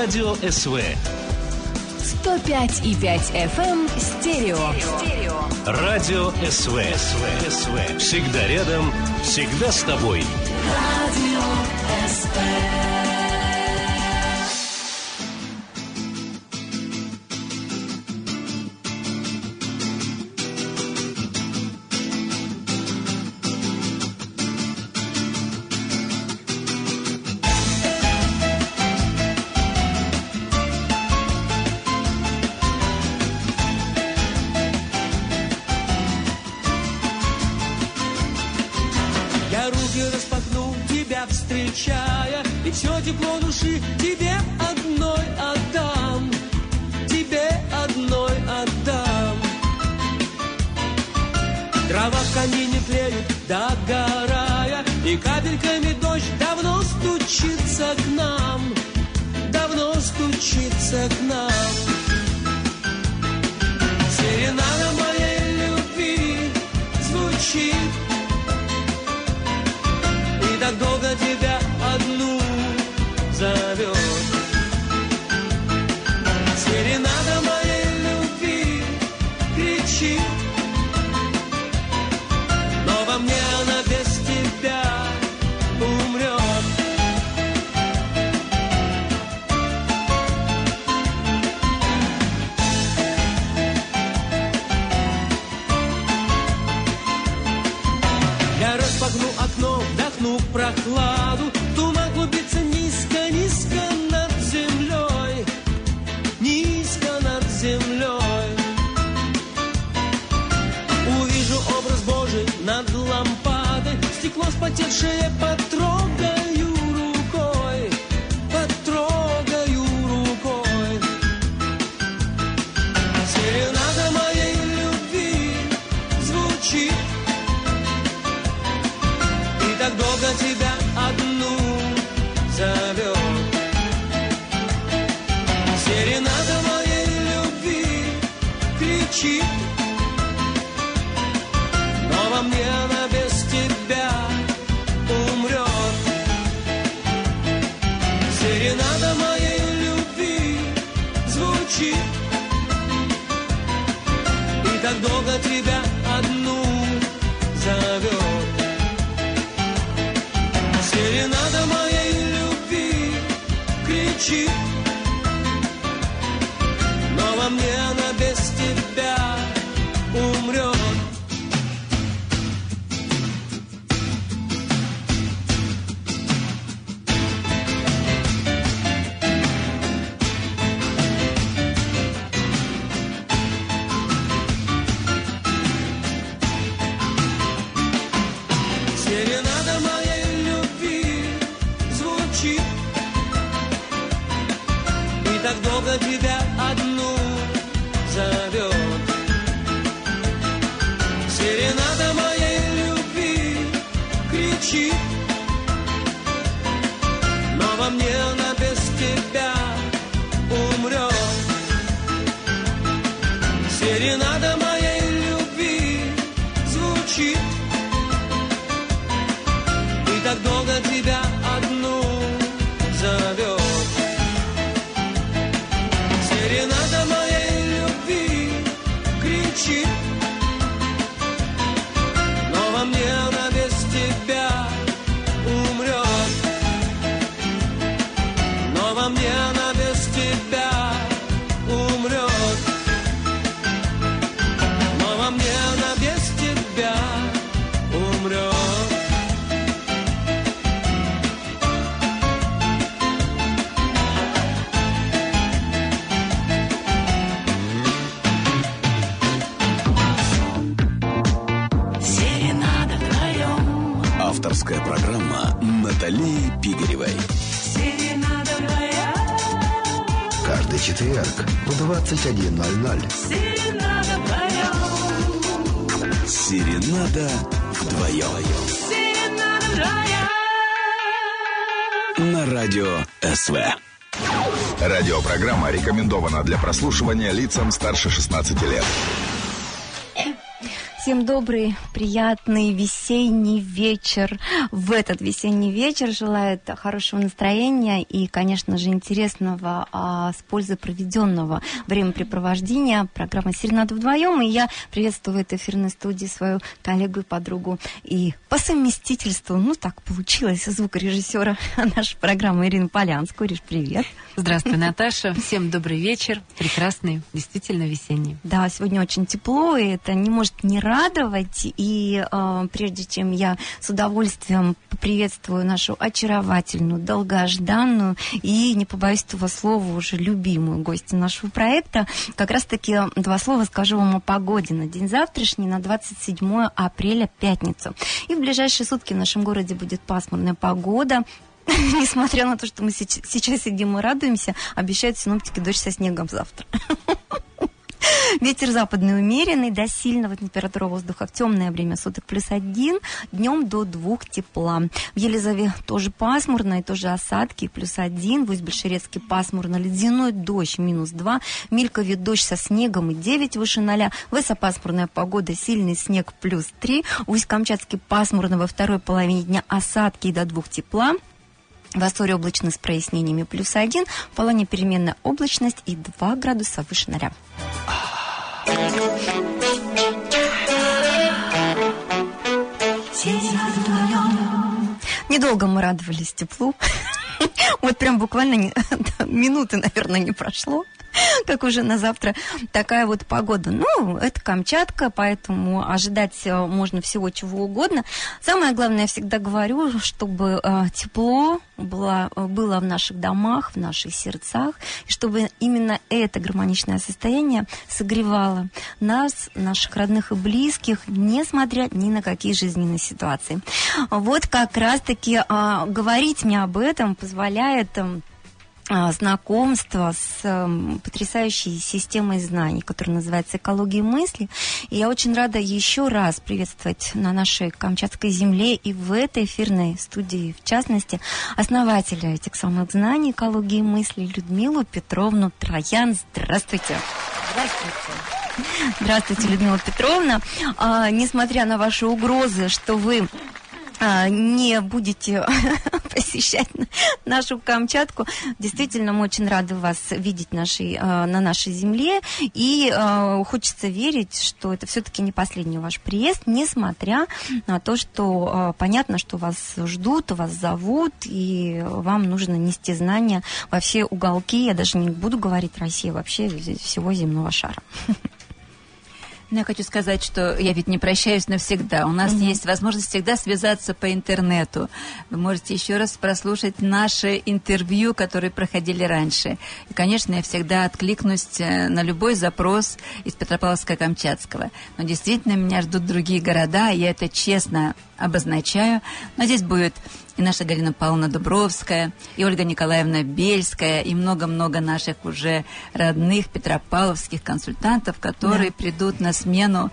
Радио СВ. 105,5 FM стерео. стерео. Радио СВ. СВ. СВ. Всегда рядом, всегда с тобой. Радио СВ. she tak dlouho ti dá Рекомендована для прослушивания лицам старше 16 лет. Всем добрый, приятный весенний вечер. В этот весенний вечер желает хорошего настроения и, конечно же, интересного а, с пользой проведенного времяпрепровождения. Программа «Серенада вдвоем». И я приветствую в этой эфирной студии свою коллегу и подругу. И по совместительству, ну так получилось, звукорежиссера нашей программы Ирина Полянскую. Ириш, привет. Здравствуй, Наташа. Всем добрый вечер. Прекрасный, действительно весенний. Да, сегодня очень тепло, и это не может не радовать. И э, прежде чем я с удовольствием поприветствую нашу очаровательную, долгожданную и, не побоюсь этого слова, уже любимую гостью нашего проекта, как раз-таки два слова скажу вам о погоде на день завтрашний, на 27 апреля, пятницу. И в ближайшие сутки в нашем городе будет пасмурная погода, несмотря на то, что мы сейчас сидим и радуемся, обещают синоптики дождь со снегом завтра. Ветер западный умеренный, до сильного температура воздуха в темное время суток плюс один, днем до двух тепла. В Елизаве тоже пасмурно и тоже осадки плюс один, в Усть-Большерецке пасмурно, ледяной дождь минус два, в Милькове дождь со снегом и 9 выше ноля, высопасмурная погода, сильный снег плюс три, в Усть-Камчатске пасмурно во второй половине дня осадки до двух тепла, в Асторе облачно с прояснениями плюс один, в Полоне переменная облачность и 2 градуса выше ноля. Недолго мы радовались теплу. Вот прям буквально не, минуты, наверное, не прошло как уже на завтра такая вот погода. Ну, это Камчатка, поэтому ожидать э, можно всего чего угодно. Самое главное, я всегда говорю, чтобы э, тепло было, э, было в наших домах, в наших сердцах, и чтобы именно это гармоничное состояние согревало нас, наших родных и близких, несмотря ни на какие жизненные ситуации. Вот как раз-таки э, говорить мне об этом позволяет... А, знакомство с э, потрясающей системой знаний, которая называется «Экология мысли». И я очень рада еще раз приветствовать на нашей Камчатской земле и в этой эфирной студии, в частности, основателя этих самых знаний «Экологии мысли» Людмилу Петровну Троян. Здравствуйте! Здравствуйте! Здравствуйте, Людмила Петровна. А, несмотря на ваши угрозы, что вы а, не будете посещать нашу Камчатку. Действительно, мы очень рады вас видеть нашей, а, на нашей земле. И а, хочется верить, что это все-таки не последний ваш приезд, несмотря на то, что понятно, что вас ждут, вас зовут, и вам нужно нести знания во все уголки. Я даже не буду говорить России, вообще всего земного шара. Ну, я хочу сказать, что я ведь не прощаюсь навсегда. У нас mm-hmm. есть возможность всегда связаться по интернету. Вы можете еще раз прослушать наши интервью, которые проходили раньше. И, конечно, я всегда откликнусь э, на любой запрос из Петропавловска-Камчатского. Но действительно меня ждут другие города, и я это честно обозначаю. Но здесь будет и наша Галина Павловна Дубровская, и Ольга Николаевна Бельская, и много-много наших уже родных петропавловских консультантов, которые да. придут на смену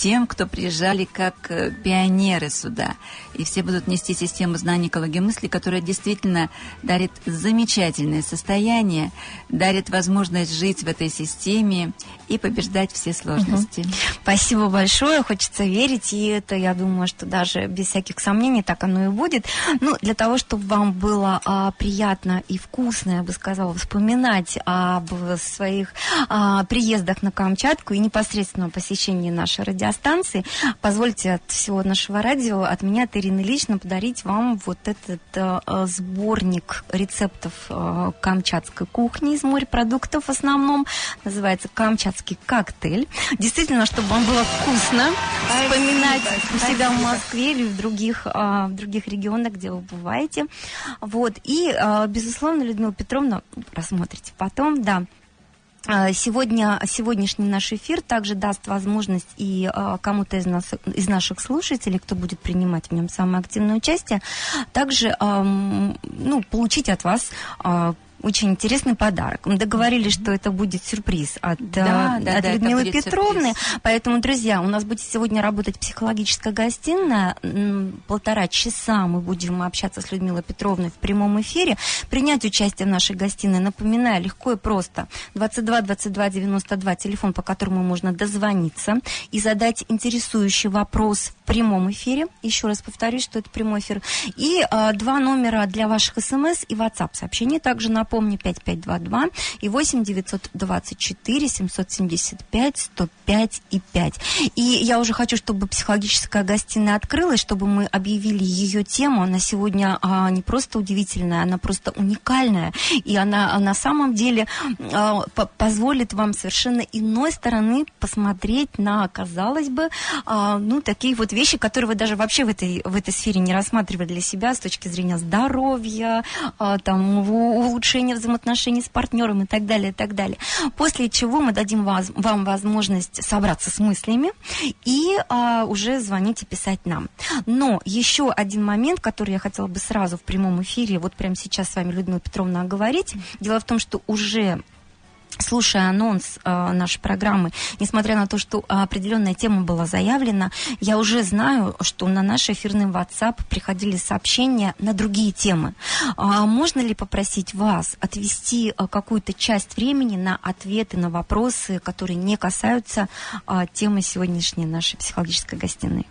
тем, кто приезжали как э, пионеры сюда. И все будут нести систему знаний экологии мысли, которая действительно дарит замечательное состояние, дарит возможность жить в этой системе и побеждать все сложности. Угу. Спасибо большое, хочется верить, и это, я думаю, что даже без всяких сомнений так оно и будет. Ну, для того, чтобы вам было а, приятно и вкусно, я бы сказала, вспоминать об своих а, приездах на Камчатку и непосредственно посещении нашей радиостанции, позвольте от всего нашего радио, от меня, от Ирины лично подарить вам вот этот а, сборник рецептов а, камчатской кухни из морепродуктов в основном, называется «Камчатский коктейль. Действительно, чтобы вам было вкусно вспоминать у себя в Москве или в других, а, в других регионах, где вы бываете. Вот. И, а, безусловно, Людмила Петровна, рассмотрите потом, да, Сегодня, сегодняшний наш эфир также даст возможность и а, кому-то из, нас, из наших слушателей, кто будет принимать в нем самое активное участие, также а, ну, получить от вас а, очень интересный подарок. Мы договорились, что это будет сюрприз от, Да, э, да, от да, Людмилы Петровны. сюрприз. Поэтому, друзья, у нас будет сегодня работать психологическая гостиная. Полтора часа мы будем общаться с Людмилой Петровной в прямом эфире. Принять участие в нашей гостиной, напоминаю, легко и просто. 22 22 92, телефон, по которому можно дозвониться и задать интересующий вопрос в прямом эфире. Еще раз повторюсь, что это прямой эфир. И а, два номера для ваших смс и WhatsApp сообщений. Также напомню 5522 и 8 924 775 105 и 5. И я уже хочу, чтобы психологическая гостиная открылась, чтобы мы объявили ее тему. Она сегодня а, не просто удивительная, она просто уникальная. И она, а, на самом деле а, по- позволит вам совершенно иной стороны посмотреть на, казалось бы, а, ну, такие вот вещи, которые вы даже вообще в этой, в этой сфере не рассматривали для себя с точки зрения здоровья, а, там, у- улучшения взаимоотношений с партнером и так далее, и так далее. После чего мы дадим вас- вам возможность собраться с мыслями и а, уже звонить и писать нам. Но еще один момент, который я хотела бы сразу в прямом эфире, вот прямо сейчас с вами, Людмила Петровна, оговорить. Дело в том, что уже Слушая анонс э, нашей программы, несмотря на то, что определенная тема была заявлена, я уже знаю, что на наш эфирный WhatsApp приходили сообщения на другие темы. А можно ли попросить вас отвести э, какую-то часть времени на ответы на вопросы, которые не касаются э, темы сегодняшней нашей психологической гостиной?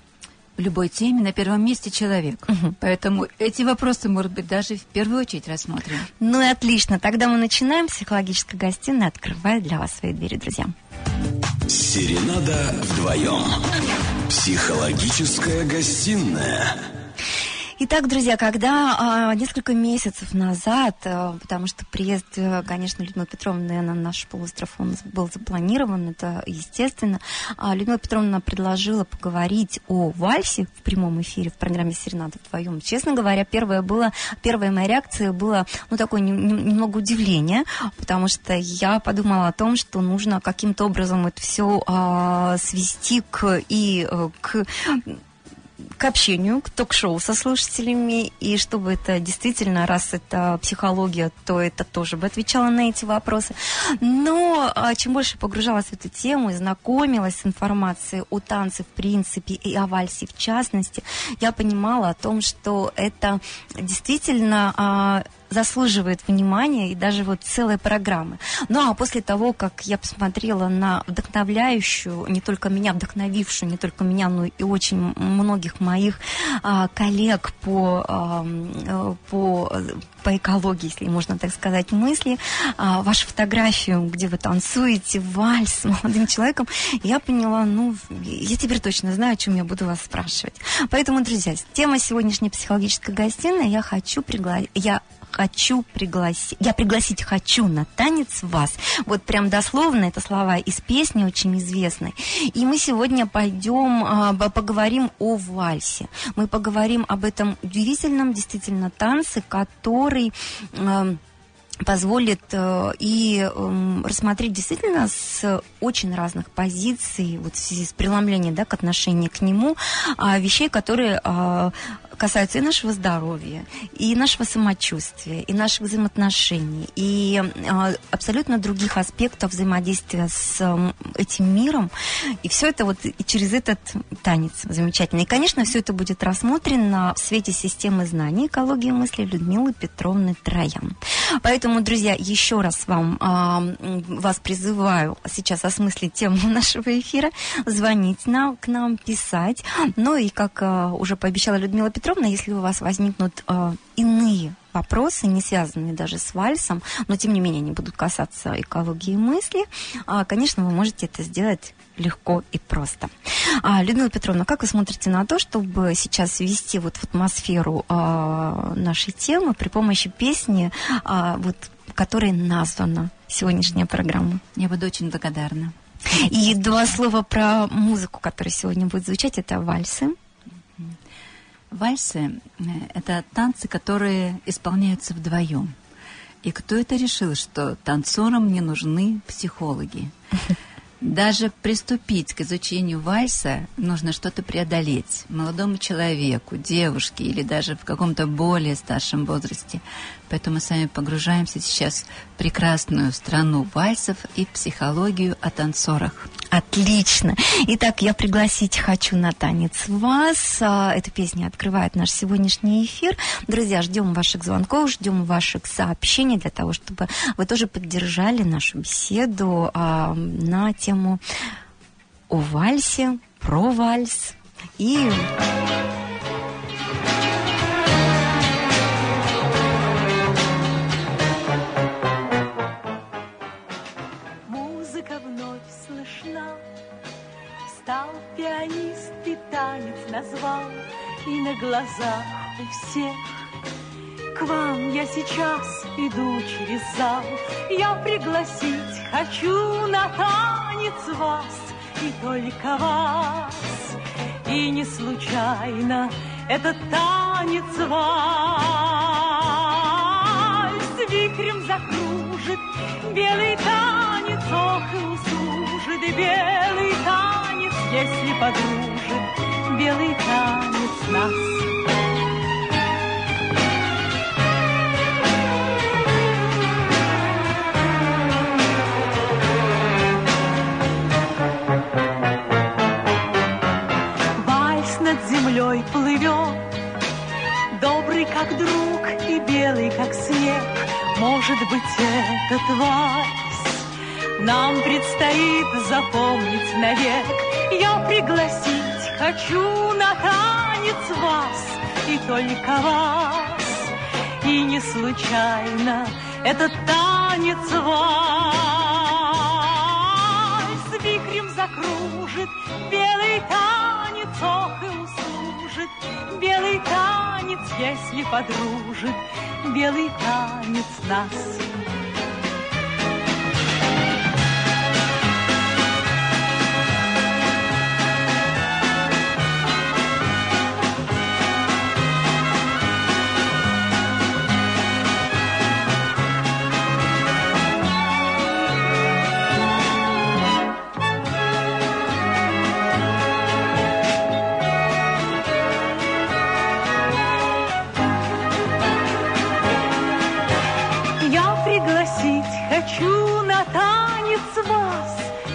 В любой теме на первом месте человек. Поэтому эти вопросы, может быть, даже в первую очередь рассмотрим. Ну и отлично. Тогда мы начинаем. Психологическая гостиная открывает для вас свои двери, друзья. Серенада вдвоем. Психологическая гостиная. Итак, друзья, когда а, несколько месяцев назад, а, потому что приезд, э, конечно, Людмилы Петровны на наш полуостров, он был запланирован, это естественно, а, Людмила Петровна предложила поговорить о вальсе в прямом эфире в программе «Серенада вдвоем». Честно говоря, первая, была, первая моя реакция была, ну, такое нем- нем- немного удивление, потому что я подумала о том, что нужно каким-то образом это все свести к, и э, к к общению, к ток-шоу со слушателями, и чтобы это действительно, раз это психология, то это тоже бы отвечало на эти вопросы. Но а, чем больше погружалась в эту тему и знакомилась с информацией о танце в принципе и о вальсе в частности, я понимала о том, что это действительно а, заслуживает внимания и даже вот целой программы. Ну а после того, как я посмотрела на вдохновляющую, не только меня вдохновившую, не только меня, но и очень многих моих а, коллег по, э, по, по экологии, если можно так сказать, мысли, а, вашу фотографию, где вы танцуете вальс с молодым человеком, я поняла, ну, я теперь точно знаю, о чем я буду вас спрашивать. Поэтому, друзья, тема сегодняшней психологической гостиной я хочу пригласить, я хочу пригласить, я пригласить хочу на танец вас. Вот прям дословно это слова из песни очень известной. И мы сегодня пойдем а, поговорим о вальсе. Мы поговорим об этом удивительном действительно танце, который позволит э, и эм, рассмотреть действительно с очень разных позиций, вот в связи с преломлением да, к отношению к нему, а, вещей, которые а, касаются и нашего здоровья, и нашего самочувствия, и наших взаимоотношений, и а, абсолютно других аспектов взаимодействия с м, этим миром. И все это вот и через этот танец замечательный. И, конечно, все это будет рассмотрено в свете системы знаний экологии мысли Людмилы Петровны Троян. Поэтому, друзья, еще раз вам м, вас призываю сейчас осмыслить тему нашего эфира, звонить нам, к нам, писать. Ну и, как а, уже пообещала Людмила Петровна, если у вас возникнут а, иные вопросы, не связанные даже с вальсом, но тем не менее они будут касаться экологии мысли, а, конечно, вы можете это сделать легко и просто. А, Людмила Петровна, как вы смотрите на то, чтобы сейчас ввести вот в атмосферу а, нашей темы при помощи песни, а, вот, которой названа сегодняшняя программа? Я буду очень благодарна. И два слова про музыку, которая сегодня будет звучать, это вальсы. Вальсы э, – это танцы, которые исполняются вдвоем. И кто это решил, что танцорам не нужны психологи? Даже приступить к изучению вальса нужно что-то преодолеть молодому человеку, девушке или даже в каком-то более старшем возрасте. Поэтому мы с вами погружаемся сейчас в прекрасную страну вальсов и психологию о танцорах. Отлично. Итак, я пригласить хочу на танец вас. А, Эта песня открывает наш сегодняшний эфир. Друзья, ждем ваших звонков, ждем ваших сообщений для того, чтобы вы тоже поддержали нашу беседу а, на тему о вальсе, про вальс. И назвал, И на глазах у всех. К вам я сейчас иду через зал, Я пригласить хочу на танец вас, И только вас, и не случайно Этот танец вальс Вихрем закружит. Белый танец, ох и услужит белый танец, если подружит белый танец нас. Землей плывет, Добрый, как друг, и белый, как снег. Может быть, этот вальс Нам предстоит запомнить навек. Я пригласить хочу на танец вас, И только вас. И не случайно этот танец вальс Вихрем закружит белый танец, ох и услужит белый танец, если подружит белый танец нас.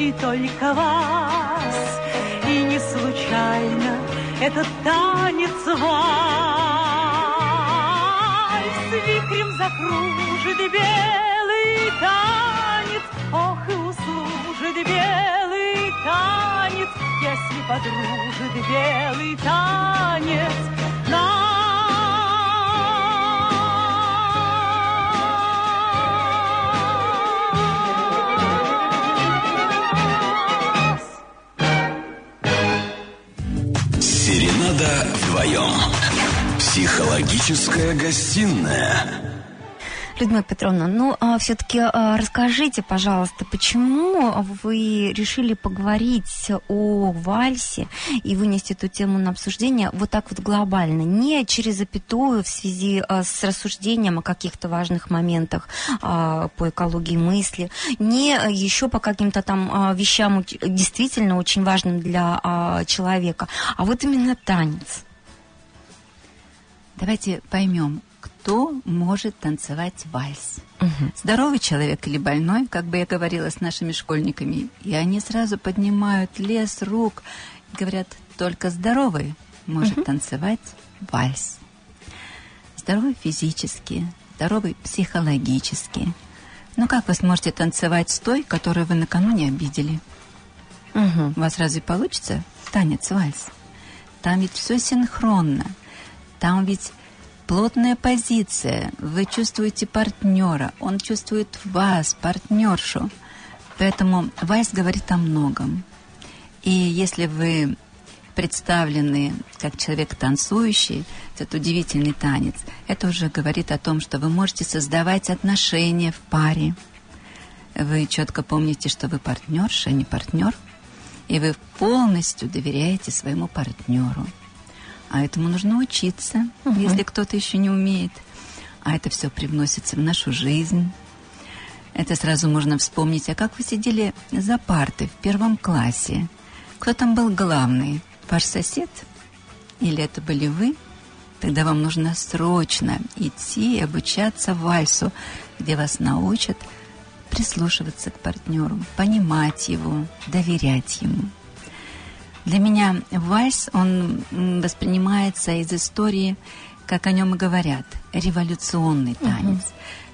Вас и только вас. И не случайно этот танец вальс вихрем закружит белый танец. Ох, и услужит белый танец, если подружит белый танец. Нас. Психологическая гостиная. Людмила Петровна, ну, все-таки расскажите, пожалуйста, почему вы решили поговорить о вальсе и вынести эту тему на обсуждение вот так вот глобально, не через запятую в связи а, с рассуждением о каких-то важных моментах а, по экологии мысли, не еще по каким-то там а, вещам действительно очень важным для а, человека, а вот именно танец. Давайте поймем, кто может танцевать вальс. Здоровый человек или больной, как бы я говорила с нашими школьниками, и они сразу поднимают лес рук и говорят, только здоровый может танцевать вальс. Здоровый физически, здоровый психологически. Ну как вы сможете танцевать с той, которую вы накануне обидели? Мгм. У вас разве получится танец вальс? Там ведь все синхронно. Там ведь плотная позиция. Вы чувствуете партнера, он чувствует вас, партнершу. Поэтому вальс говорит о многом. И если вы представлены как человек танцующий, этот удивительный танец, это уже говорит о том, что вы можете создавать отношения в паре. Вы четко помните, что вы партнерша, а не партнер, и вы полностью доверяете своему партнеру. А этому нужно учиться, если кто-то еще не умеет. А это все привносится в нашу жизнь. Это сразу можно вспомнить. А как вы сидели за партой в первом классе? Кто там был главный? Ваш сосед? Или это были вы? Тогда вам нужно срочно идти и обучаться вальсу, где вас научат прислушиваться к партнеру, понимать его, доверять ему. Для меня вальс, он воспринимается из истории, как о нем и говорят, революционный танец.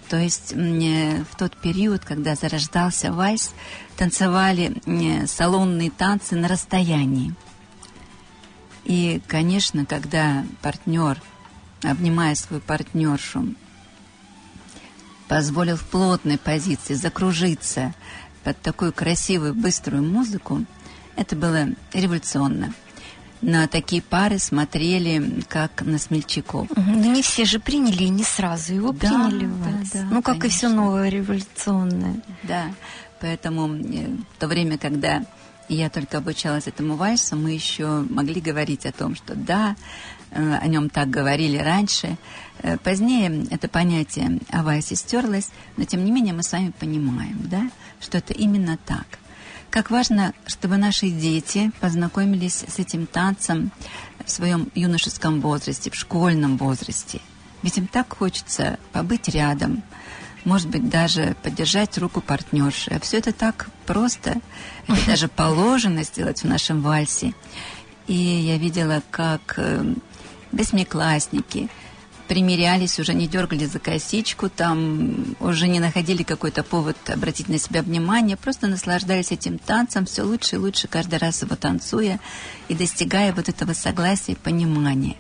То есть э, в тот период, когда зарождался вальс, танцевали м, салонные танцы на расстоянии. И, конечно, когда партнер, обнимая свою партнершу, позволил в плотной позиции закружиться под такую красивую, быструю музыку, это было революционно. На такие пары смотрели, как на смельчаков. Но не все же приняли и не сразу его Да, приняли да, да, ну, как и все конечно. новое революционное. Да, поэтому э, в то время, когда я только обучалась этому вальсу, мы еще могли говорить о том, что да, э, о нем так говорили раньше. Э, Позднее это понятие о вальсе стерлось, но тем не менее мы с вами понимаем, да, что это именно так. Как важно, чтобы наши дети познакомились с этим танцем в своем юношеском возрасте, в школьном возрасте. Ведь им так хочется побыть рядом, может быть, даже поддержать руку партнерши. А все это так просто. Это даже положено сделать в нашем вальсе. И я видела, как э, восьмиклассники примирялись, уже не дергали за косичку, там уже не находили какой-то повод обратить на себя внимание, просто наслаждались этим танцем, все лучше и лучше каждый раз его танцуя и достигая вот этого согласия и понимания.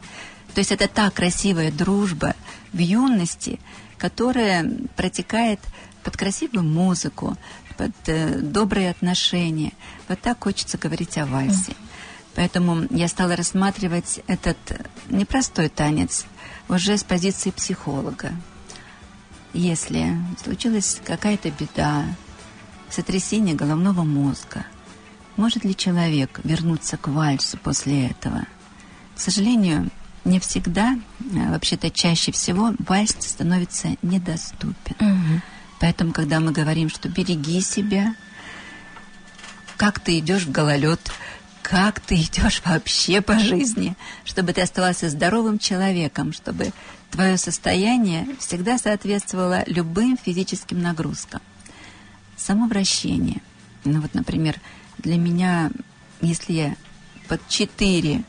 То есть это та красивая дружба в юности, которая протекает под красивую музыку, под э, добрые отношения. Вот так хочется говорить о вальсе. Поэтому я стала рассматривать этот непростой танец уже с позиции психолога. Если случилась какая-то беда, сотрясение головного мозга, может ли человек вернуться к вальсу после этого? К сожалению, не всегда, а вообще-то чаще всего вальс становится недоступен. Поэтому, когда мы говорим, что береги себя, как ты идешь в гололед, как ты идешь вообще по жизни, чтобы ты оставался здоровым человеком, чтобы твое состояние всегда соответствовало любым физическим нагрузкам. Само вращение. Ну вот, например, для меня, если я под четыре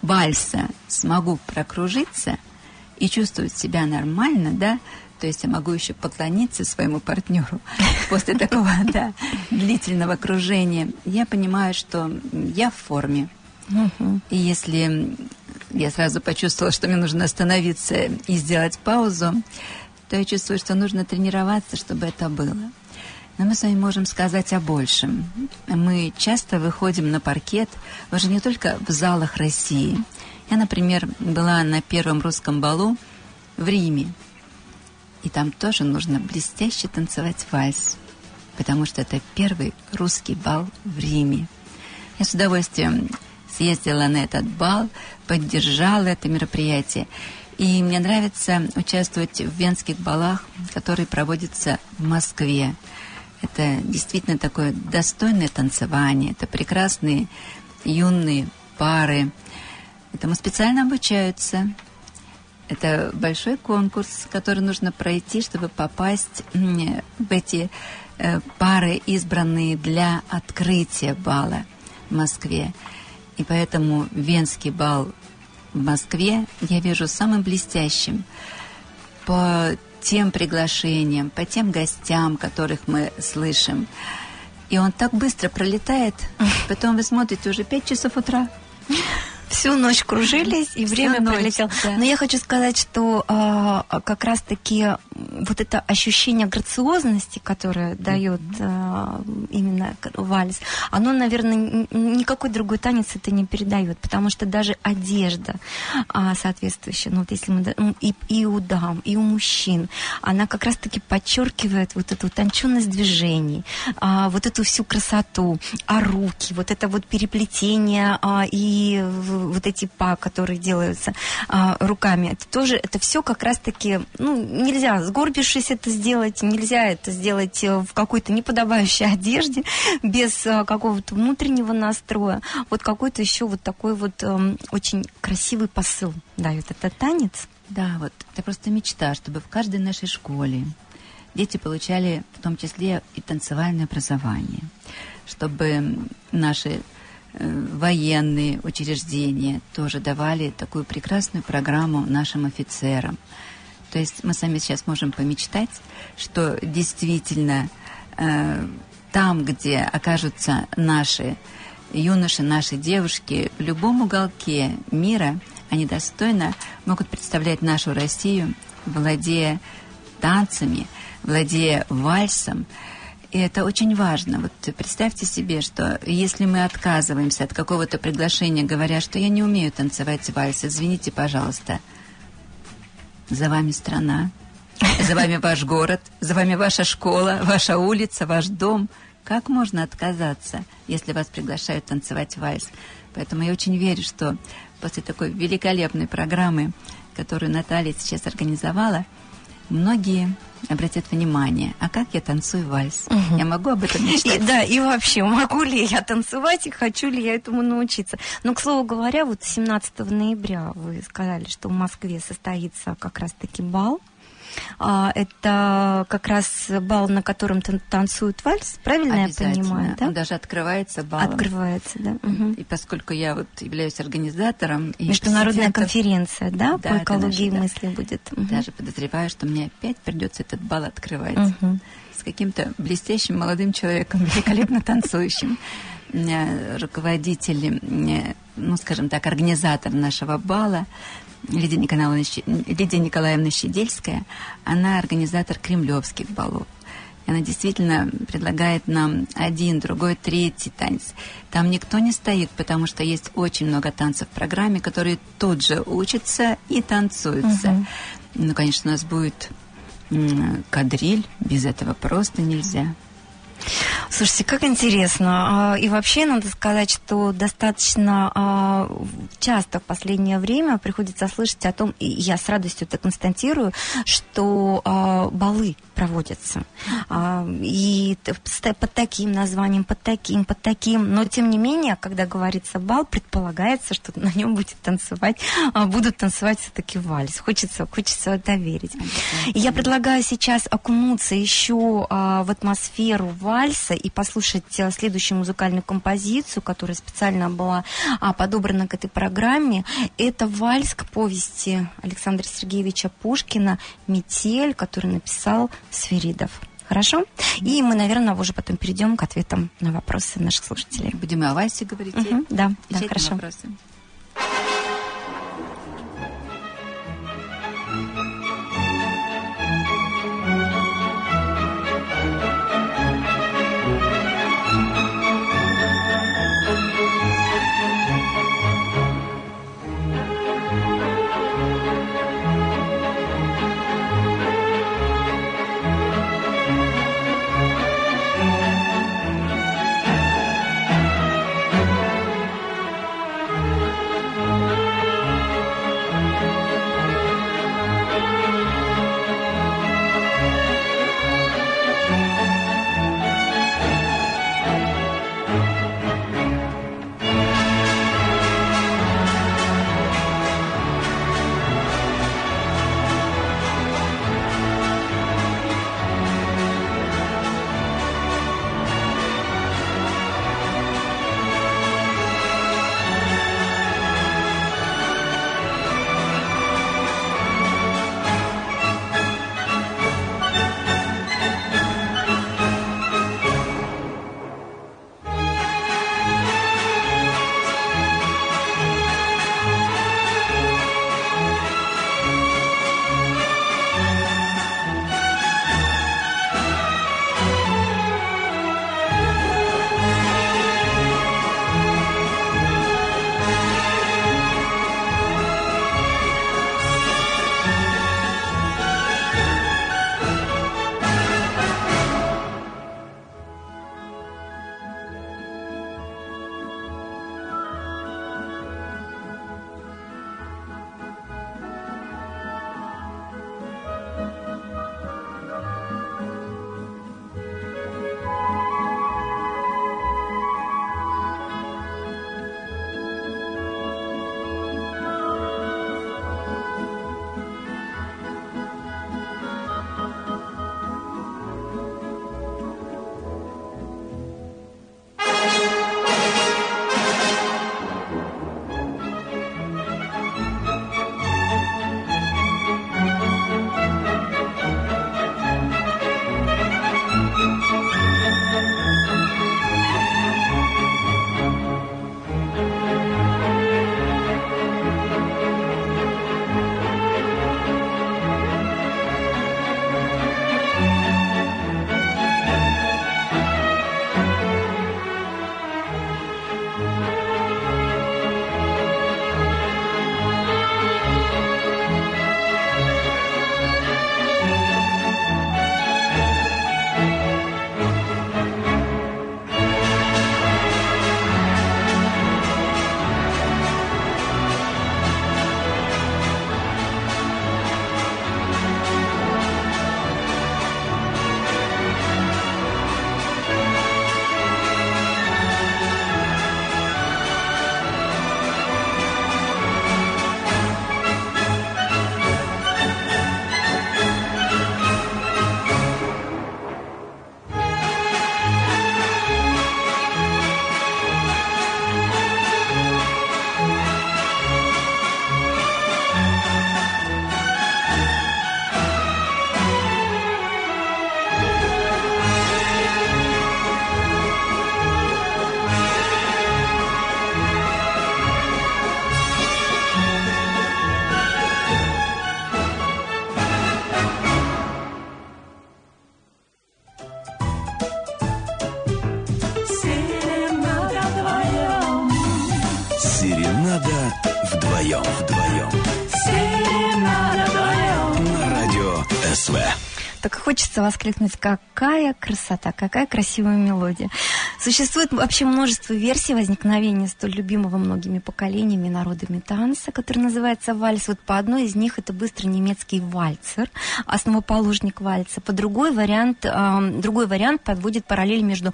вальса смогу прокружиться и чувствовать себя нормально, да, то есть я могу еще поклониться своему партнеру после такого да, длительного кружения, я понимаю, что я в форме. И если я сразу почувствовала, что мне нужно остановиться и сделать паузу, то я чувствую, что нужно тренироваться, чтобы это было. Но мы с вами можем сказать о большем. Мы часто выходим на паркет уже не только в залах России. Я, например, была на первом русском балу в Риме. И там тоже нужно блестяще танцевать вальс, потому что это первый русский бал в Риме. Я с удовольствием съездила на этот бал, поддержала это мероприятие. И мне нравится участвовать в венских балах, которые проводятся в Москве. Это действительно такое достойное танцевание, это прекрасные юные пары. Этому специально обучаются. Это большой конкурс, который нужно пройти, чтобы попасть в эти э, пары, избранные для открытия бала в Москве. И поэтому Венский бал в Москве я вижу самым блестящим по тем приглашениям, по тем гостям, которых мы слышим. И он так быстро пролетает, потом вы смотрите уже 5 часов утра. Всю ночь кружились, и Всю время ночь, пролетело. да. Но я хочу сказать, что а, как раз-таки вот это ощущение грациозности, которое дает а, именно вальс, оно, наверное, никакой другой танец это не передает, потому что даже одежда а, соответствующая, ну вот если мы м, и, и у дам, и у мужчин, она как раз-таки подчеркивает вот эту утонченность движений, а, вот эту всю красоту, а руки, вот это вот переплетение а, и в- вот эти па, которые делаются а, руками, это тоже, это все как раз-таки, ну, нельзя сгорбившись это сделать, нельзя это сделать э, в какой-то неподобающей одежде, без а, какого-то внутреннего настроя. Вот какой-то еще вот такой вот эм, очень красивый посыл дает этот танец. Да, вот это просто мечта, чтобы в каждой нашей школе дети получали в том числе и танцевальное образование, чтобы наши военные учреждения тоже давали такую прекрасную программу нашим офицерам. То есть мы сами сейчас можем помечтать, что действительно э, там, где окажутся наши юноши, наши девушки, в любом уголке мира они достойно могут представлять нашу Россию, владея танцами, владея вальсом. И это очень важно. Вот представьте себе, что если мы отказываемся от какого-то приглашения, говоря, что я не умею танцевать вальс, извините, пожалуйста, за вами страна, за вами ваш город, за вами ваша школа, ваша улица, ваш дом. Как можно отказаться, если вас приглашают танцевать вальс? Поэтому я очень верю, что после такой великолепной программы, которую Наталья сейчас организовала, многие обратят внимание, а как я танцую вальс? Мгм. Я могу об этом мечтать? И, да, и вообще, могу ли я танцевать и хочу ли я этому научиться. Но, к слову говоря, вот 17 ноября вы сказали, что в Москве состоится как раз-таки бал. А, это как раз бал, на котором тан- танцуют вальс, правильно я понимаю, да? Он даже открывается балом. Открывается, да. Мгм. И поскольку я вот являюсь организатором... и Международная конференция, да, Да, по экологии наша, да. мысли будет. Мгм. Даже подозреваю, что мне опять придется этот бал открывать. Мгм. С каким-то блестящим молодым человеком, великолепно танцующим. Э, Руководитель, э, ну, скажем так, организатор нашего бала, Лидия Николаевна, Лидия Николаевна Щедельская, она организатор кремлевских балов. Она действительно предлагает нам один, другой, третий танец. Там никто не стоит, потому что есть очень много танцев в программе, которые тут же учатся и танцуются. Мгм. Ну, конечно, у нас будет кадриль, без этого просто нельзя. Слушайте, как интересно. А, И вообще надо сказать, что достаточно а, часто в последнее время приходится слышать о том, и я с радостью это констатирую, что а, балы проводятся. И под таким названием, под таким, под таким. Но тем не менее, когда говорится бал, предполагается, что на нем будет танцевать, будут танцевать все-таки вальс. Хочется, хочется это верить. И я предлагаю сейчас окунуться еще в атмосферу вальса и послушать а, следующую музыкальную композицию, которая специально была а, подобрана к этой программе. Это вальс к повести Александра Сергеевича Пушкина «Метель», который написал Сверидов. Хорошо? И мы, наверное, уже потом перейдем к ответам на вопросы наших слушателей. Будем и о вальсе говорить. Мгм, да, да, хорошо. вопросы. Вдвоем, вдвоем. На радио СВ. Так хочется воскликнуть, какая красота, какая красивая мелодия. Существует вообще множество версий возникновения столь любимого многими поколениями народами танца, который называется вальс. Вот по одной из них это быстрый немецкий вальцер, основоположник вальса. По другой вариант, эм, другой вариант подводит параллель между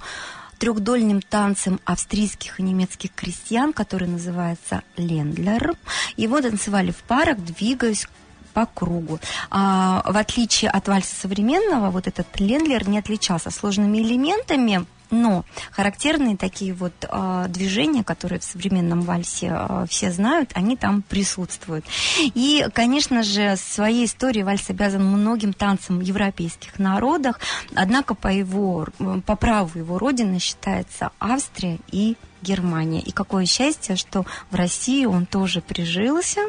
трехдольным танцем австрийских и немецких крестьян, который называется лендлер. Его танцевали в парах, двигаясь по кругу. А, в отличие от вальса современного, вот этот лендлер не отличался сложными элементами, но характерные такие вот э, движения, которые в современном вальсе э, все знают, они там присутствуют. И, конечно же, своей историей вальс обязан многим танцам европейских народах, однако по, его, по праву его родины считается Австрия и Германия. И какое счастье, что в России он тоже прижился.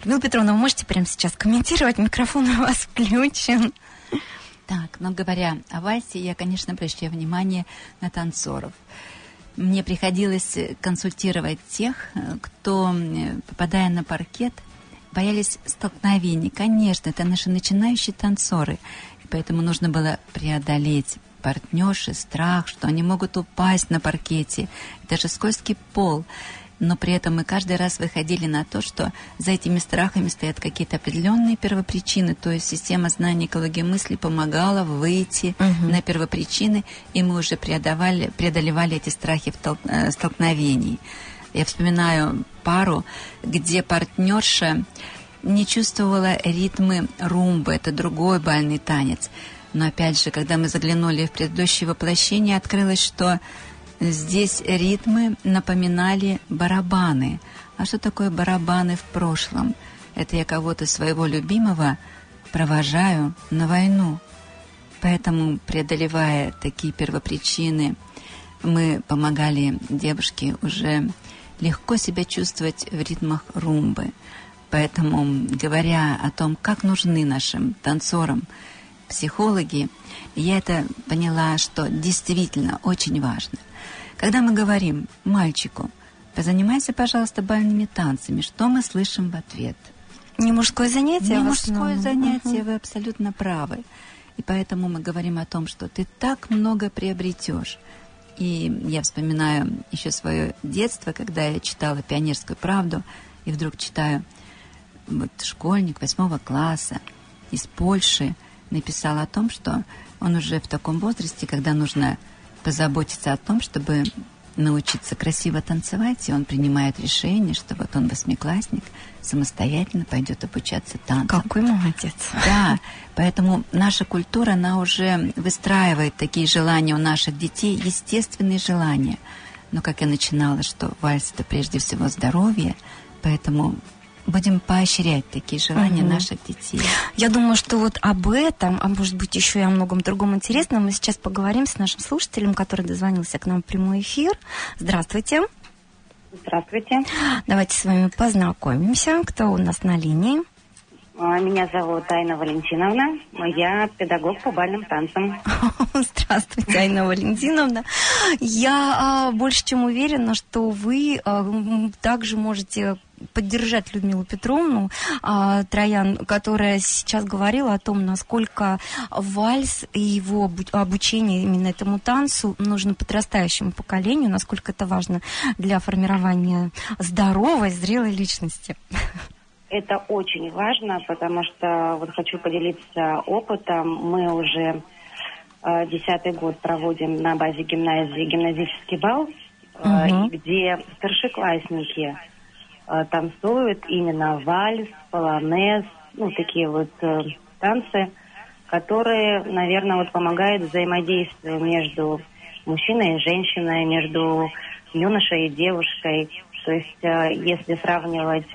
Людмила Петровна, вы можете прямо сейчас комментировать? Микрофон у вас включен. Так, но говоря о вальсе, я, конечно, обращаю внимание на танцоров. Мне приходилось консультировать тех, э, кто, э, попадая на паркет, боялись столкновений. Конечно, это наши начинающие танцоры. И поэтому нужно было преодолеть партнерши, страх, что они могут упасть на паркете. Это же скользкий пол но при этом мы каждый раз выходили на то, что за этими страхами стоят какие-то определенные первопричины, то есть система знаний экологии мысли помогала выйти Мгм. на первопричины, и мы уже преодолевали, преодолевали эти страхи в тол- э, столкновений. Я вспоминаю пару, где партнерша не чувствовала ритмы румбы, это другой бальный танец. Но опять же, когда мы заглянули в предыдущее воплощение, открылось, что здесь ритмы напоминали барабаны. А что такое барабаны в прошлом? Это я кого-то своего любимого провожаю на войну. Поэтому, преодолевая такие первопричины, мы помогали девушке уже легко себя чувствовать в ритмах румбы. Поэтому, говоря о том, как нужны нашим танцорам психологи, я это поняла, что действительно очень важно. Когда мы говорим мальчику, позанимайся, пожалуйста, бальными танцами, что мы слышим в ответ? Не мужское занятие? Не в мужское занятие, Мгм. вы абсолютно правы. И поэтому мы говорим о том, что ты так много приобретешь. И я вспоминаю еще свое детство, когда я читала «Пионерскую правду», и вдруг читаю, вот школьник восьмого класса из Польши написал о том, что он уже в таком возрасте, когда нужно позаботиться о том, чтобы научиться красиво танцевать, и он принимает решение, что вот он восьмиклассник, самостоятельно пойдет обучаться танцам. Какой молодец. Да, поэтому наша культура, она уже выстраивает такие желания у наших детей, естественные желания. Но как я начинала, что вальс это прежде всего здоровье, поэтому будем поощрять такие желания Мгм. наших детей. Я думаю, что вот об этом, а может быть еще и о многом другом интересном, мы сейчас поговорим с нашим слушателем, который дозвонился к нам в прямой эфир. Здравствуйте. Здравствуйте. Давайте с вами познакомимся. Кто у нас на линии? А, Меня зовут Айна Валентиновна. Я педагог по бальным танцам. Здравствуйте, Айна Валентиновна. Я а, больше чем уверена, что вы а, также можете поддержать Людмилу Петровну а, Троян, которая сейчас говорила о том, насколько вальс и его обу- обучение именно этому танцу нужно подрастающему поколению, насколько это важно для формирования здоровой, зрелой личности. Это очень важно, потому что вот хочу поделиться опытом. Мы уже э, десятый год проводим на базе гимназии гимназический бал, э, и где старшеклассники э, танцуют именно вальс, полонез, ну такие вот э, танцы, которые, наверное, вот помогают взаимодействию между мужчиной и женщиной, между юношей и девушкой. То есть, э, если сравнивать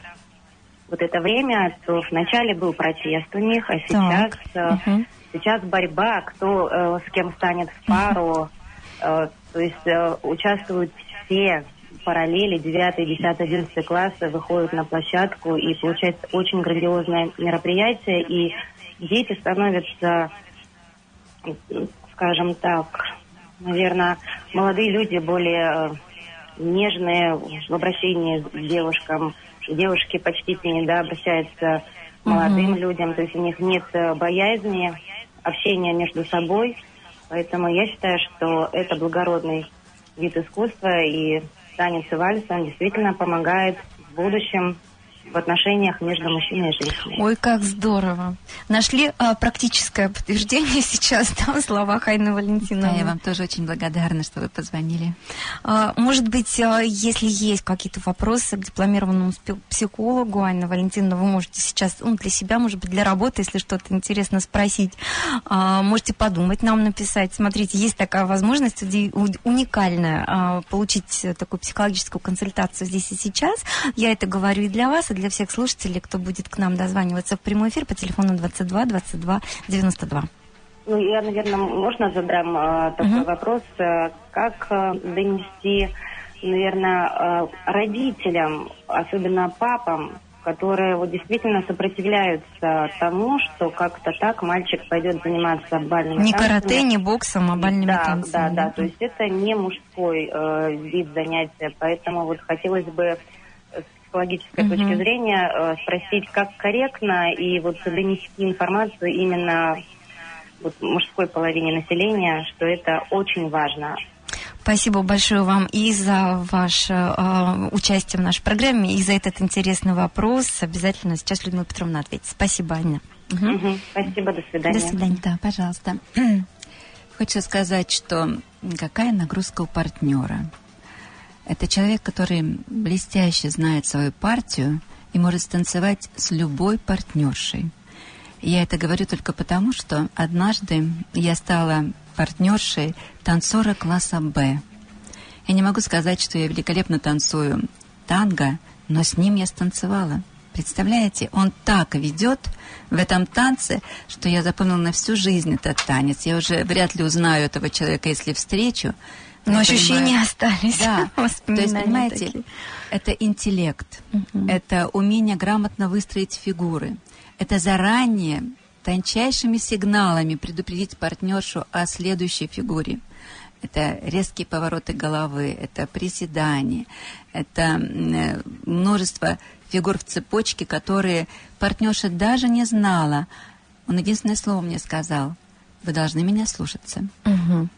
вот это время, то вначале был протест у них, а сейчас, э, сейчас борьба, кто э, с кем станет в пару. Э, то есть э, участвуют все параллели, 9, 10, 11 классы выходят на площадку, и получается очень грандиозное мероприятие, и дети становятся, скажем так, наверное, молодые люди более э, нежные в обращении к девушкам, девушки почтительнее, да, обращаются к молодым людям, то есть у них нет э, боязни общения между собой. Поэтому я считаю, что это благородный вид искусства, и танец и вальс, он действительно помогает в будущем в отношениях между мужчиной и женщиной. Ой, как здорово. Нашли а, практическое подтверждение сейчас, да, в словах Айны Валентиновны. Да, я вам тоже очень благодарна, что вы позвонили. А, Может быть, а, если есть какие-то вопросы к дипломированному психологу, Анна Валентиновна, вы можете сейчас, ну, для себя, может быть, для работы, если что-то интересно спросить, а, можете подумать, нам написать. Смотрите, есть такая возможность уникальная а, получить такую психологическую консультацию здесь и сейчас. Я это говорю и для вас, и для всех слушателей, кто будет к нам дозваниваться в прямой эфир по телефону 22 22 92. Ну, я, наверное, можно задам э, такой Мгм. вопрос, э, как э, донести, наверное, э, родителям, особенно папам, которые вот действительно сопротивляются тому, что как-то так мальчик пойдет заниматься бальными Ни танцами. карате, ни боксом, а бальными да, танцами. Да, да, то есть это не мужской э, вид занятия, поэтому вот хотелось бы психологической Мгм. точки зрения э, спросить, как корректно и вот донести информацию именно вот мужской половине населения, что это очень важно. Спасибо большое вам и за ваше э, участие в нашей программе, и за этот интересный вопрос. Обязательно сейчас Людмила Петровна ответит. Спасибо. Мгм. Мгм. Спасибо, до свидания. До свидания. Да, пожалуйста. Хочется сказать, что какая нагрузка у партнера. Это человек, который блестяще знает свою партию и может станцевать с любой партнершей. Я это говорю только потому, что однажды я стала партнершей танцора класса «Б». Я не могу сказать, что я великолепно танцую танго, но с ним я станцевала. Представляете, он так ведет в этом танце, что я запомнила на всю жизнь этот танец. Я уже вряд ли узнаю этого человека, если встречу. Но Я ощущения остались. Да, то есть, понимаете, такие. это интеллект, это умение грамотно выстроить фигуры, это заранее тончайшими сигналами предупредить партнершу о следующей фигуре. Это резкие повороты головы, это приседания, это э, множество фигур в цепочке, которые партнерша даже не знала. Он единственное слово мне сказал. Вы должны меня слушаться. Мгм.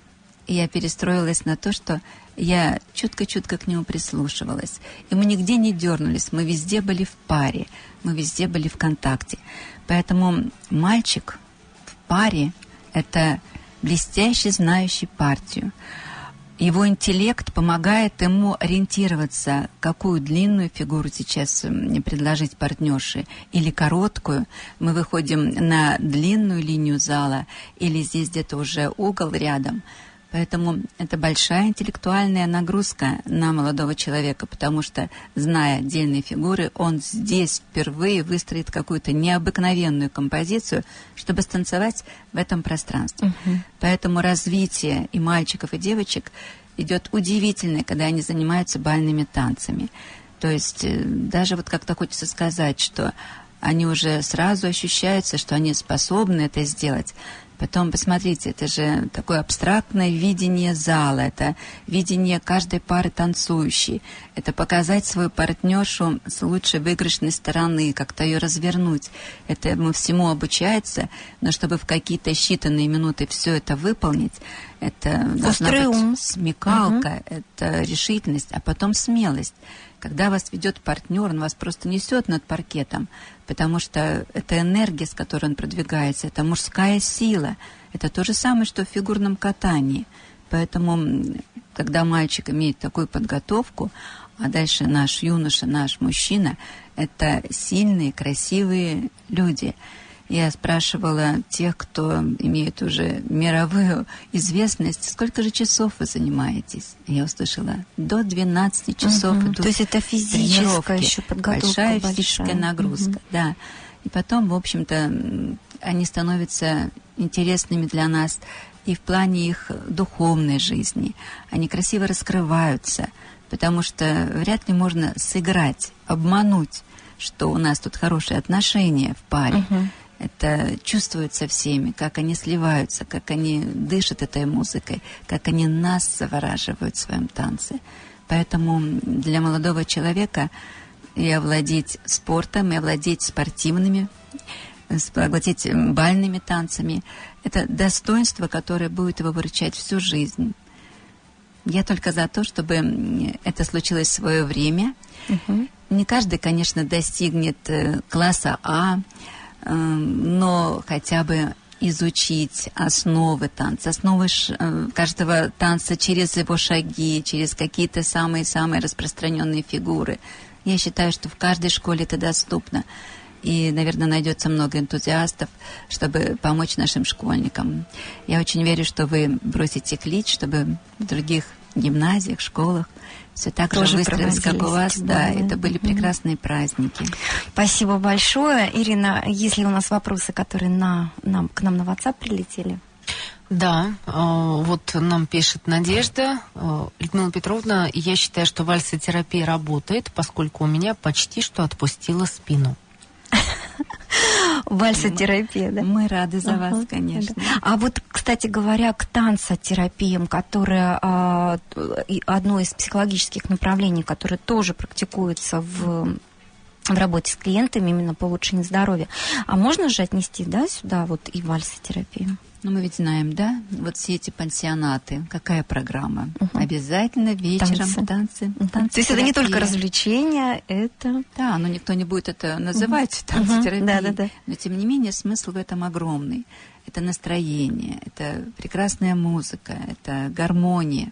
Я перестроилась на то, что я чутко-чутко к нему прислушивалась. И мы нигде не дернулись, мы везде были в паре, мы везде были в контакте. Поэтому мальчик в паре – это блестящий, знающий партию. Его интеллект помогает ему ориентироваться, какую длинную фигуру сейчас м, мне предложить партнерше, или короткую. Мы выходим на длинную линию зала, или здесь где-то уже угол рядом. Поэтому это большая интеллектуальная нагрузка на молодого человека, потому что, зная отдельные фигуры, он здесь впервые выстроит какую-то необыкновенную композицию, чтобы станцевать в этом пространстве. Поэтому развитие и мальчиков, и девочек идет удивительное, когда они занимаются бальными танцами. То есть э, даже вот как-то хочется сказать, что они уже сразу ощущаются, что они способны это сделать. Потом, посмотрите, это же такое абстрактное видение зала, это видение каждой пары танцующей, это показать свою партнершу с лучшей выигрышной стороны, как-то ее развернуть. Это ему всему обучается, но чтобы в какие-то считанные минуты все это выполнить, это должна Острый быть ум. смекалка, это решительность, а потом смелость. Когда вас ведет партнер, он вас просто несет над паркетом, потому что это энергия, с которой он продвигается, это мужская сила. Это то же самое, что в фигурном катании. Поэтому, когда мальчик имеет такую подготовку, а дальше наш юноша, наш мужчина, это сильные, красивые люди. Я спрашивала тех, кто имеет уже мировую известность, сколько же часов вы занимаетесь? Я услышала, до 12 часов Мгм. идут То есть это физическая тренировки. еще подготовка Большая большая. физическая нагрузка, Мгм. да. И потом, в общем-то, они становятся интересными для нас и в плане их духовной жизни. Они красиво раскрываются, потому что вряд ли можно сыграть, обмануть, что у нас тут хорошие отношения в паре. Мгм. Это чувствуется всеми, как они сливаются, как они дышат этой музыкой, как они нас завораживают в своем танце. Поэтому для молодого человека и овладеть спортом, и овладеть спортивными, э, овладеть м, бальными танцами. Это достоинство, которое будет его выручать всю жизнь. Я только за то, чтобы это случилось в свое время. Не каждый, конечно, достигнет э, класса А, э, но хотя бы изучить основы танца, основы э, каждого танца через его шаги, через какие-то самые-самые распространенные фигуры. Я считаю, что в каждой школе это доступно. И, наверное, найдется много энтузиастов, чтобы помочь нашим школьникам. Я очень верю, что вы бросите клич, чтобы в других гимназиях, школах все так Тоже же выстроилось, как у вас. Да, балы. это были прекрасные праздники. Спасибо большое. Ирина, есть ли у нас вопросы, которые на, нам, к нам на WhatsApp прилетели? Да, э, вот нам пишет Надежда. э, Людмила Петровна, я считаю, что вальсотерапия работает, поскольку у меня почти что отпустила спину. Вальсотерапия, да? Мы рады за вас, конечно. да. А вот, кстати говоря, к танцотерапиям, которая а, одно из психологических направлений, которое тоже практикуется в в работе с клиентами именно по улучшению здоровья. А можно же отнести, да, сюда вот и вальсотерапию? Ну, мы ведь знаем, да, вот все эти пансионаты, какая программа? Обязательно вечером Танцы. танцы. Мгм. То есть это не только развлечение, это... Да, но никто не будет это называть Мгм. танцотерапией. Да-да-да. Но тем не менее смысл в этом огромный. Это настроение, это прекрасная музыка, это гармония.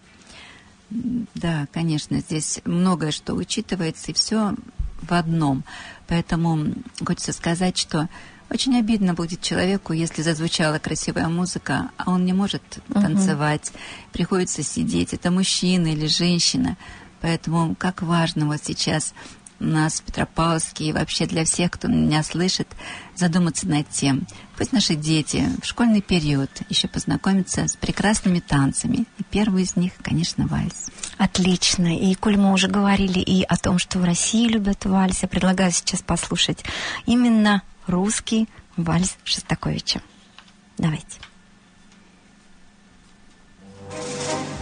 Да, конечно, здесь многое что учитывается, и все в одном. Поэтому хочется сказать, что очень обидно будет человеку, если зазвучала красивая музыка, а он не может танцевать, приходится сидеть. Это мужчина или женщина. Поэтому как важно вот сейчас у нас в Петропавловске и вообще для всех, кто меня слышит, задуматься над тем. Пусть наши дети в школьный период еще познакомятся с прекрасными танцами. И первый из них, конечно, вальс. Отлично. И коль мы уже говорили и о том, что в России любят вальс, я предлагаю сейчас послушать именно русский вальс Шостаковича. Давайте. Thank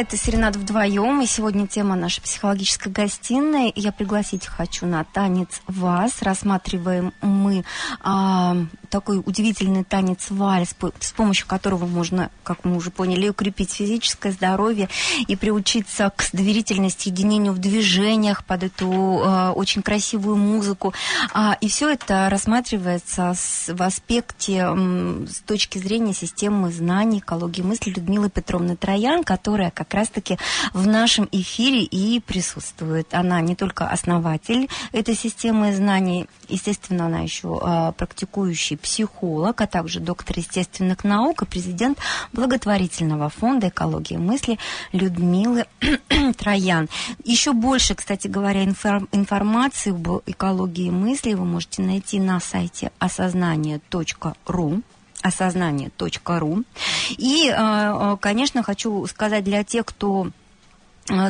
это «Серенад вдвоем», и сегодня тема нашей психологической гостиной. Я пригласить хочу на танец вас. Рассматриваем мы а, такой удивительный танец вальс, с помощью которого можно, как мы уже поняли, укрепить физическое здоровье и приучиться к доверительности, единению в движениях под эту а, очень красивую музыку. А, и все это рассматривается с- в аспекте м, с точки зрения системы знаний, экологии мысли Людмилы Петровны Троян, которая как раз-таки в нашем эфире и присутствует. Она не только основатель этой системы знаний, естественно, она еще а, практикующий психолог, а также доктор естественных наук и президент благотворительного фонда экологии мысли Людмилы Троян. Еще больше, кстати говоря, инфор- информации об экологии мысли вы можете найти на сайте осознание.ру осознание.ру. И, э, э, конечно, хочу сказать для тех, кто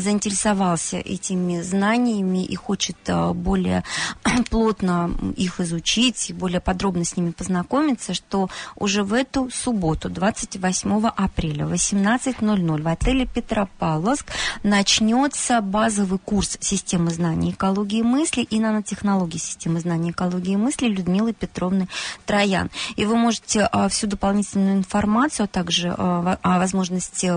заинтересовался этими знаниями и хочет э, более плотно их изучить и более подробно с ними познакомиться, что уже в эту субботу, 28 апреля, 18.00 в отеле Петропавловск начнется базовый курс системы знаний экологии мысли и нанотехнологий системы знаний экологии мысли Людмилы Петровны Троян. И вы можете а, всю дополнительную информацию, а также о возможности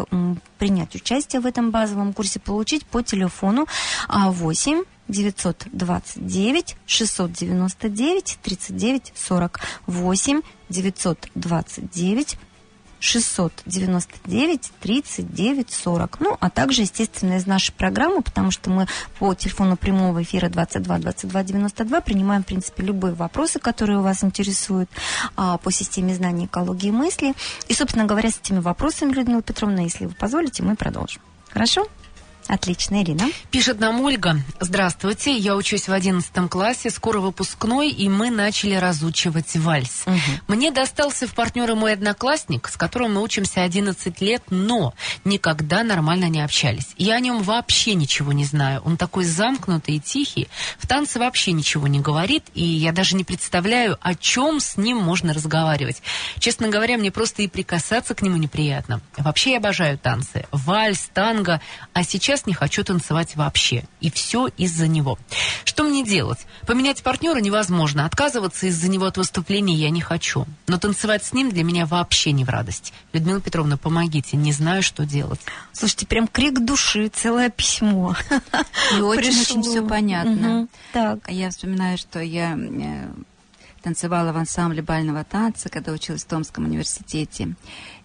принять участие в этом базовом курсе получить по телефону а, 8 929 699 39 40 8 929 699 39 40. Ну, а также, естественно, из нашей программы, потому что мы по телефону прямого эфира 22 22 92 принимаем, в принципе, любые вопросы, которые у вас интересуют а, по системе знаний экологии мысли. И, собственно говоря, с этими вопросами, Людмила Петровна, если вы позволите, мы продолжим. Хорошо? Отлично, Ирина. Пишет нам Ольга. Здравствуйте, я учусь в 11 классе, скоро выпускной, и мы начали разучивать вальс. Мне достался в партнеры мой одноклассник, с которым мы учимся 11 лет, но никогда нормально не общались. Я о нем вообще ничего не знаю. Он такой замкнутый и тихий, в танце вообще ничего не говорит, и я даже не представляю, о чем с ним можно разговаривать. Честно говоря, мне просто и прикасаться к нему неприятно. Вообще я обожаю танцы. Вальс, танго, а сейчас не хочу танцевать вообще. И все из-за него. Что мне делать? Поменять партнера невозможно. Отказываться из-за него от выступления я не хочу. Но танцевать с ним для меня вообще не в радость. Людмила Петровна, помогите. Не знаю, что делать. Слушайте, прям крик души, целое письмо. И очень-очень все понятно. Так. А Я вспоминаю, что я э, танцевала в ансамбле бального танца, когда училась в Томском университете.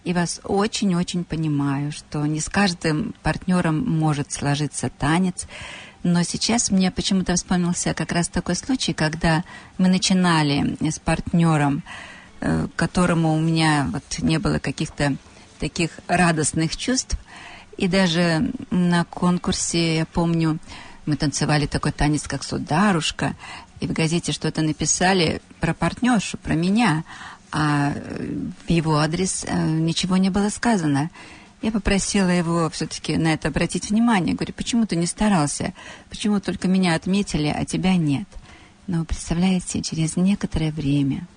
И вас очень-очень понимаю, что не с каждым партнером может сложиться танец. Но сейчас мне почему-то вспомнился как раз такой случай, когда мы начинали с партнером, э, которому у меня вот не было каких-то таких радостных чувств. И даже на конкурсе, я помню, мы танцевали такой танец, как «Сударушка», и в газете что-то написали про партнершу, про меня, а э, в его адрес э, ничего не было сказано. Я попросила его все-таки на это обратить внимание. Говорю, почему ты не старался? Почему только меня отметили, а тебя нет? Но, представляете, через некоторое время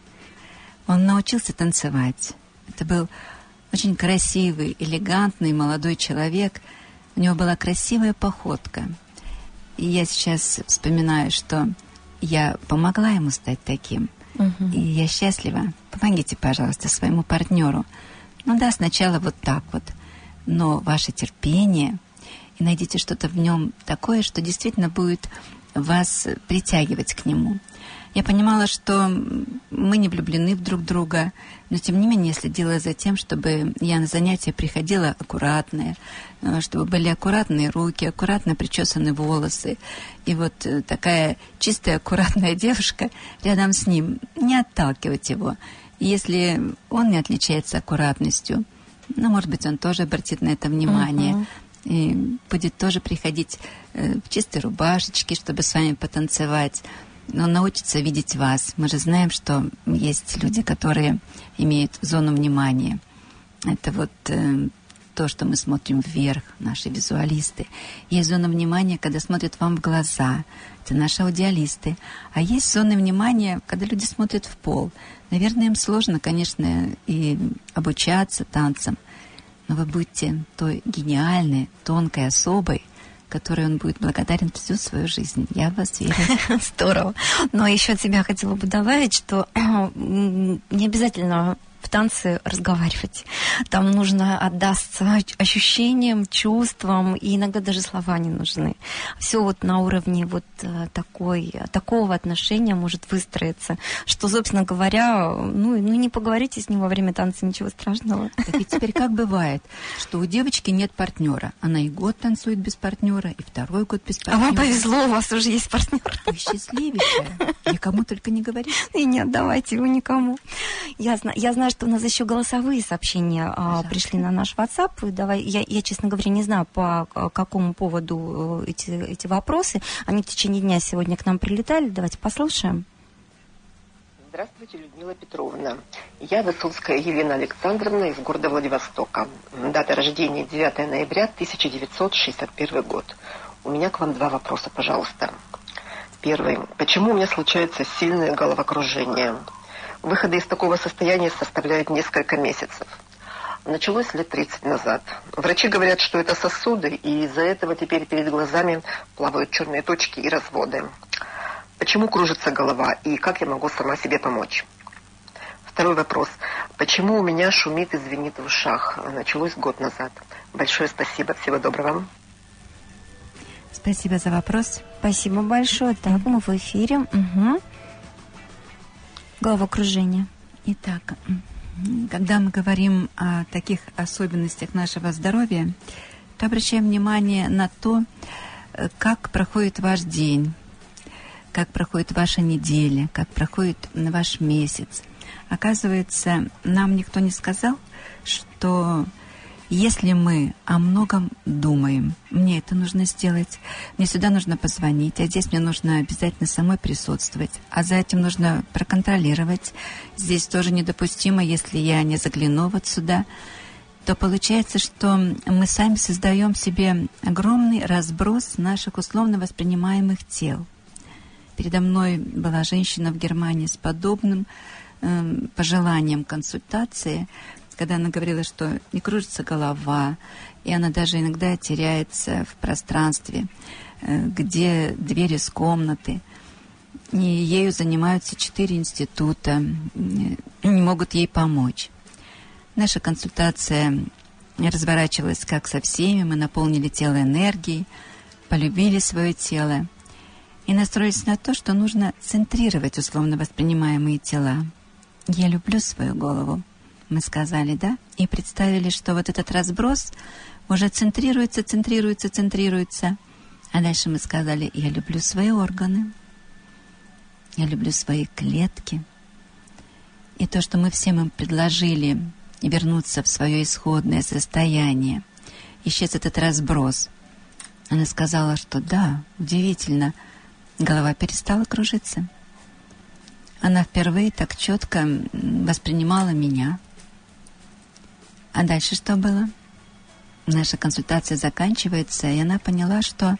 он научился танцевать. Это был очень красивый, элегантный молодой человек. У него была красивая походка. И я сейчас вспоминаю, что я помогла ему стать таким. И я счастлива. Помогите, пожалуйста, своему партнеру. Ну да, сначала вот так вот. Но ваше терпение, и найдите что-то в нем такое, что действительно будет вас притягивать к нему. Я понимала, что мы не влюблены в друг друга, но тем не менее следила за тем, чтобы я на занятия приходила аккуратная, э, чтобы были аккуратные руки, аккуратно причесаны волосы. И вот э, такая чистая, аккуратная девушка рядом с ним, не отталкивать его. Если он не отличается аккуратностью, ну, может быть, он тоже обратит на это внимание. Мгм. И будет тоже приходить э, в чистой рубашечке, чтобы с вами потанцевать. Но научится видеть вас. Мы же знаем, что есть люди, которые имеют зону внимания. Это вот э, то, что мы смотрим вверх, наши визуалисты. Есть зона внимания, когда смотрят вам в глаза. Это наши аудиалисты. А есть зоны внимания, когда люди смотрят в пол. Наверное, им сложно, конечно, и обучаться танцам. но вы будете той гениальной, тонкой особой, которой он будет благодарен всю свою жизнь. Я в вас верю. Здорово. Но еще от себя хотела бы добавить, что не обязательно в танце разговаривать. Там нужно отдаться ощущениям, чувствам, и иногда даже слова не нужны. Все вот на уровне вот э, такой, такого отношения может выстроиться, что, собственно говоря, ну, ну не поговорите с ним во время танца, ничего страшного. Так и теперь как бывает, что у девочки нет партнера. Она и год танцует без партнера, и второй год без А партнера. вам повезло, у вас уже есть партнер. Вы счастливейшая. Никому только не говорите. И не отдавайте его никому. Ясно. Я знаю, что у нас еще голосовые сообщения а, Пожалуйста. пришли на наш WhatsApp. Давай, я, я, честно говоря, не знаю, по какому поводу э, эти, эти вопросы. Они в течение дня сегодня к нам прилетали. Давайте послушаем. Здравствуйте, Людмила Петровна. Я Высоцкая Елена Александровна из города Владивостока. Дата рождения 9 ноября 1961 год. У меня к вам два вопроса, пожалуйста. Первый. Почему у меня случается сильное головокружение? Выходы из такого состояния составляют несколько месяцев. Началось лет 30 назад. Врачи говорят, что это сосуды, и из-за этого теперь перед глазами плавают черные точки и разводы. Почему кружится голова и как я могу сама себе помочь? Второй вопрос. Почему у меня шумит и звенит в ушах? Началось год назад. Большое спасибо. Всего доброго. Спасибо за вопрос. Спасибо большое. Так, мы в эфире. Угу. Головокружение. Итак, когда мы говорим о таких особенностях нашего здоровья, то обращаем внимание на то, э, как проходит ваш день, как проходит ваша неделя, как проходит ваш месяц. Оказывается, нам никто не сказал, что если мы о многом думаем, мне это нужно сделать, мне сюда нужно позвонить, а здесь мне нужно обязательно самой присутствовать, а за этим нужно проконтролировать. Здесь тоже недопустимо, если я не загляну вот сюда, то получается, что мы сами создаем себе огромный разброс наших условно воспринимаемых тел. Передо мной была женщина в Германии с подобным эм, пожеланием консультации, когда она говорила, что не кружится голова, и она даже иногда теряется в пространстве, э, где двери с комнаты. И ею занимаются четыре института, не могут ей помочь. Наша консультация разворачивалась как со всеми, мы наполнили тело энергией, полюбили свое тело и настроились на то, что нужно центрировать условно воспринимаемые тела. Я люблю свою голову, мы сказали, да? И представили, что вот этот разброс уже центрируется, центрируется, центрируется. А дальше мы сказали, я люблю свои органы, я люблю свои клетки. И то, что мы всем им предложили вернуться в свое исходное состояние, исчез этот разброс. Она сказала, что да, удивительно, голова перестала кружиться. Она впервые так четко воспринимала меня. А дальше что было? Наша консультация заканчивается, и она поняла, что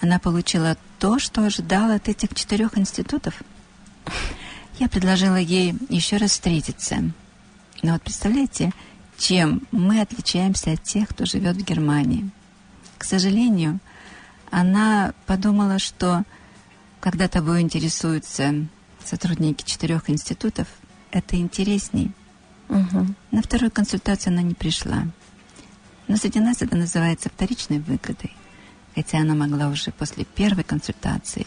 она получила то, что ожидала от этих четырех институтов. Я предложила ей еще раз встретиться. Но вот представляете, чем мы отличаемся от тех, кто живет в Германии? К сожалению, она подумала, что когда тобой интересуются сотрудники четырех институтов, это интересней. Угу. На вторую консультацию она не пришла. Но среди нас это называется вторичной выгодой. Хотя она могла уже после первой консультации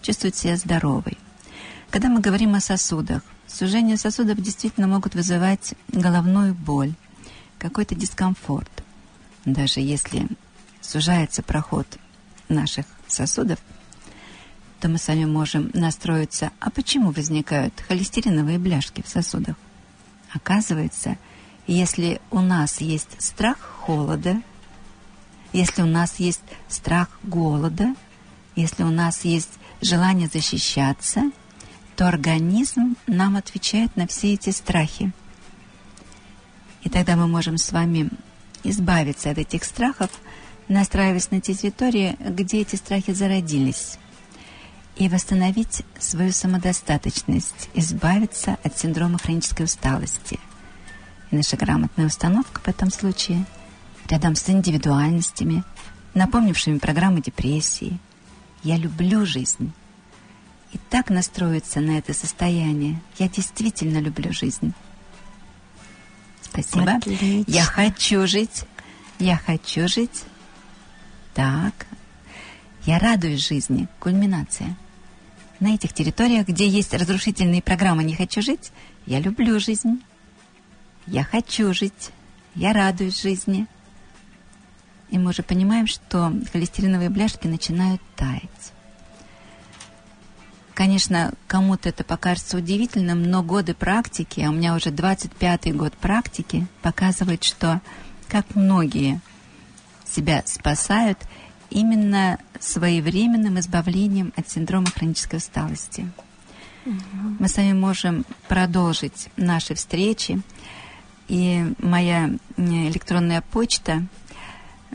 чувствовать себя здоровой. Когда мы говорим о сосудах, сужение сосудов действительно могут вызывать головную боль, какой-то дискомфорт. Даже если сужается проход наших сосудов, то мы с вами можем настроиться, а почему возникают холестериновые бляшки в сосудах? Оказывается, если у нас есть страх холода, если у нас есть страх голода, если у нас есть желание защищаться, то организм нам отвечает на все эти страхи. И тогда мы можем с вами избавиться от этих страхов, настраиваясь на те территории, где эти страхи зародились, и восстановить свою самодостаточность, избавиться от синдрома хронической усталости. И наша грамотная установка в этом случае рядом с индивидуальностями, напомнившими программы депрессии. Я люблю жизнь. И так настроиться на это состояние. Я действительно люблю жизнь. Спасибо. Отлично. Я хочу жить. Я хочу жить. Так. Я радуюсь жизни. Кульминация. На этих территориях, где есть разрушительные программы «Не хочу жить», я люблю жизнь. Я хочу жить. Я радуюсь жизни. И мы уже понимаем, что холестериновые бляшки начинают таять. Конечно, кому-то это покажется удивительным, но годы практики, а у меня уже 25-й год практики, показывают, что как многие себя спасают именно своевременным избавлением от синдрома хронической усталости. Мы с вами можем продолжить наши встречи. И моя электронная почта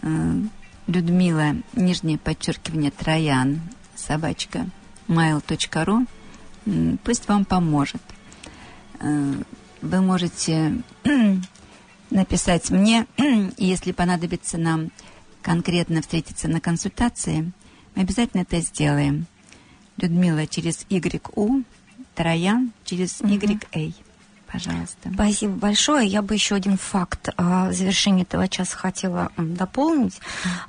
э, Людмила, нижнее подчеркивание, Троян, собачка, mail.ru, пусть вам поможет. Э, Вы можете написать мне, если понадобится нам конкретно встретиться на консультации, мы обязательно это сделаем. Людмила через YU, Троян через YA. Пожалуйста. Спасибо большое. Я бы еще один факт а, в завершении этого часа хотела дополнить,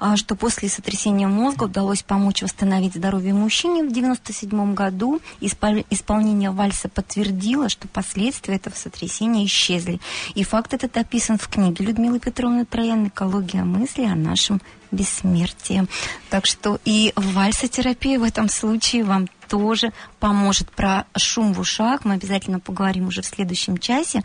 а, что после сотрясения мозга удалось помочь восстановить здоровье мужчине в 1997 году. Испол- Исполнение вальса подтвердило, что последствия этого сотрясения исчезли. И факт этот описан в книге Людмилы Петровны Троян «Экология мысли о нашем бессмертии». Так что и вальсотерапия в этом случае вам тоже поможет. Про шум в ушах мы обязательно поговорим уже в следующем часе.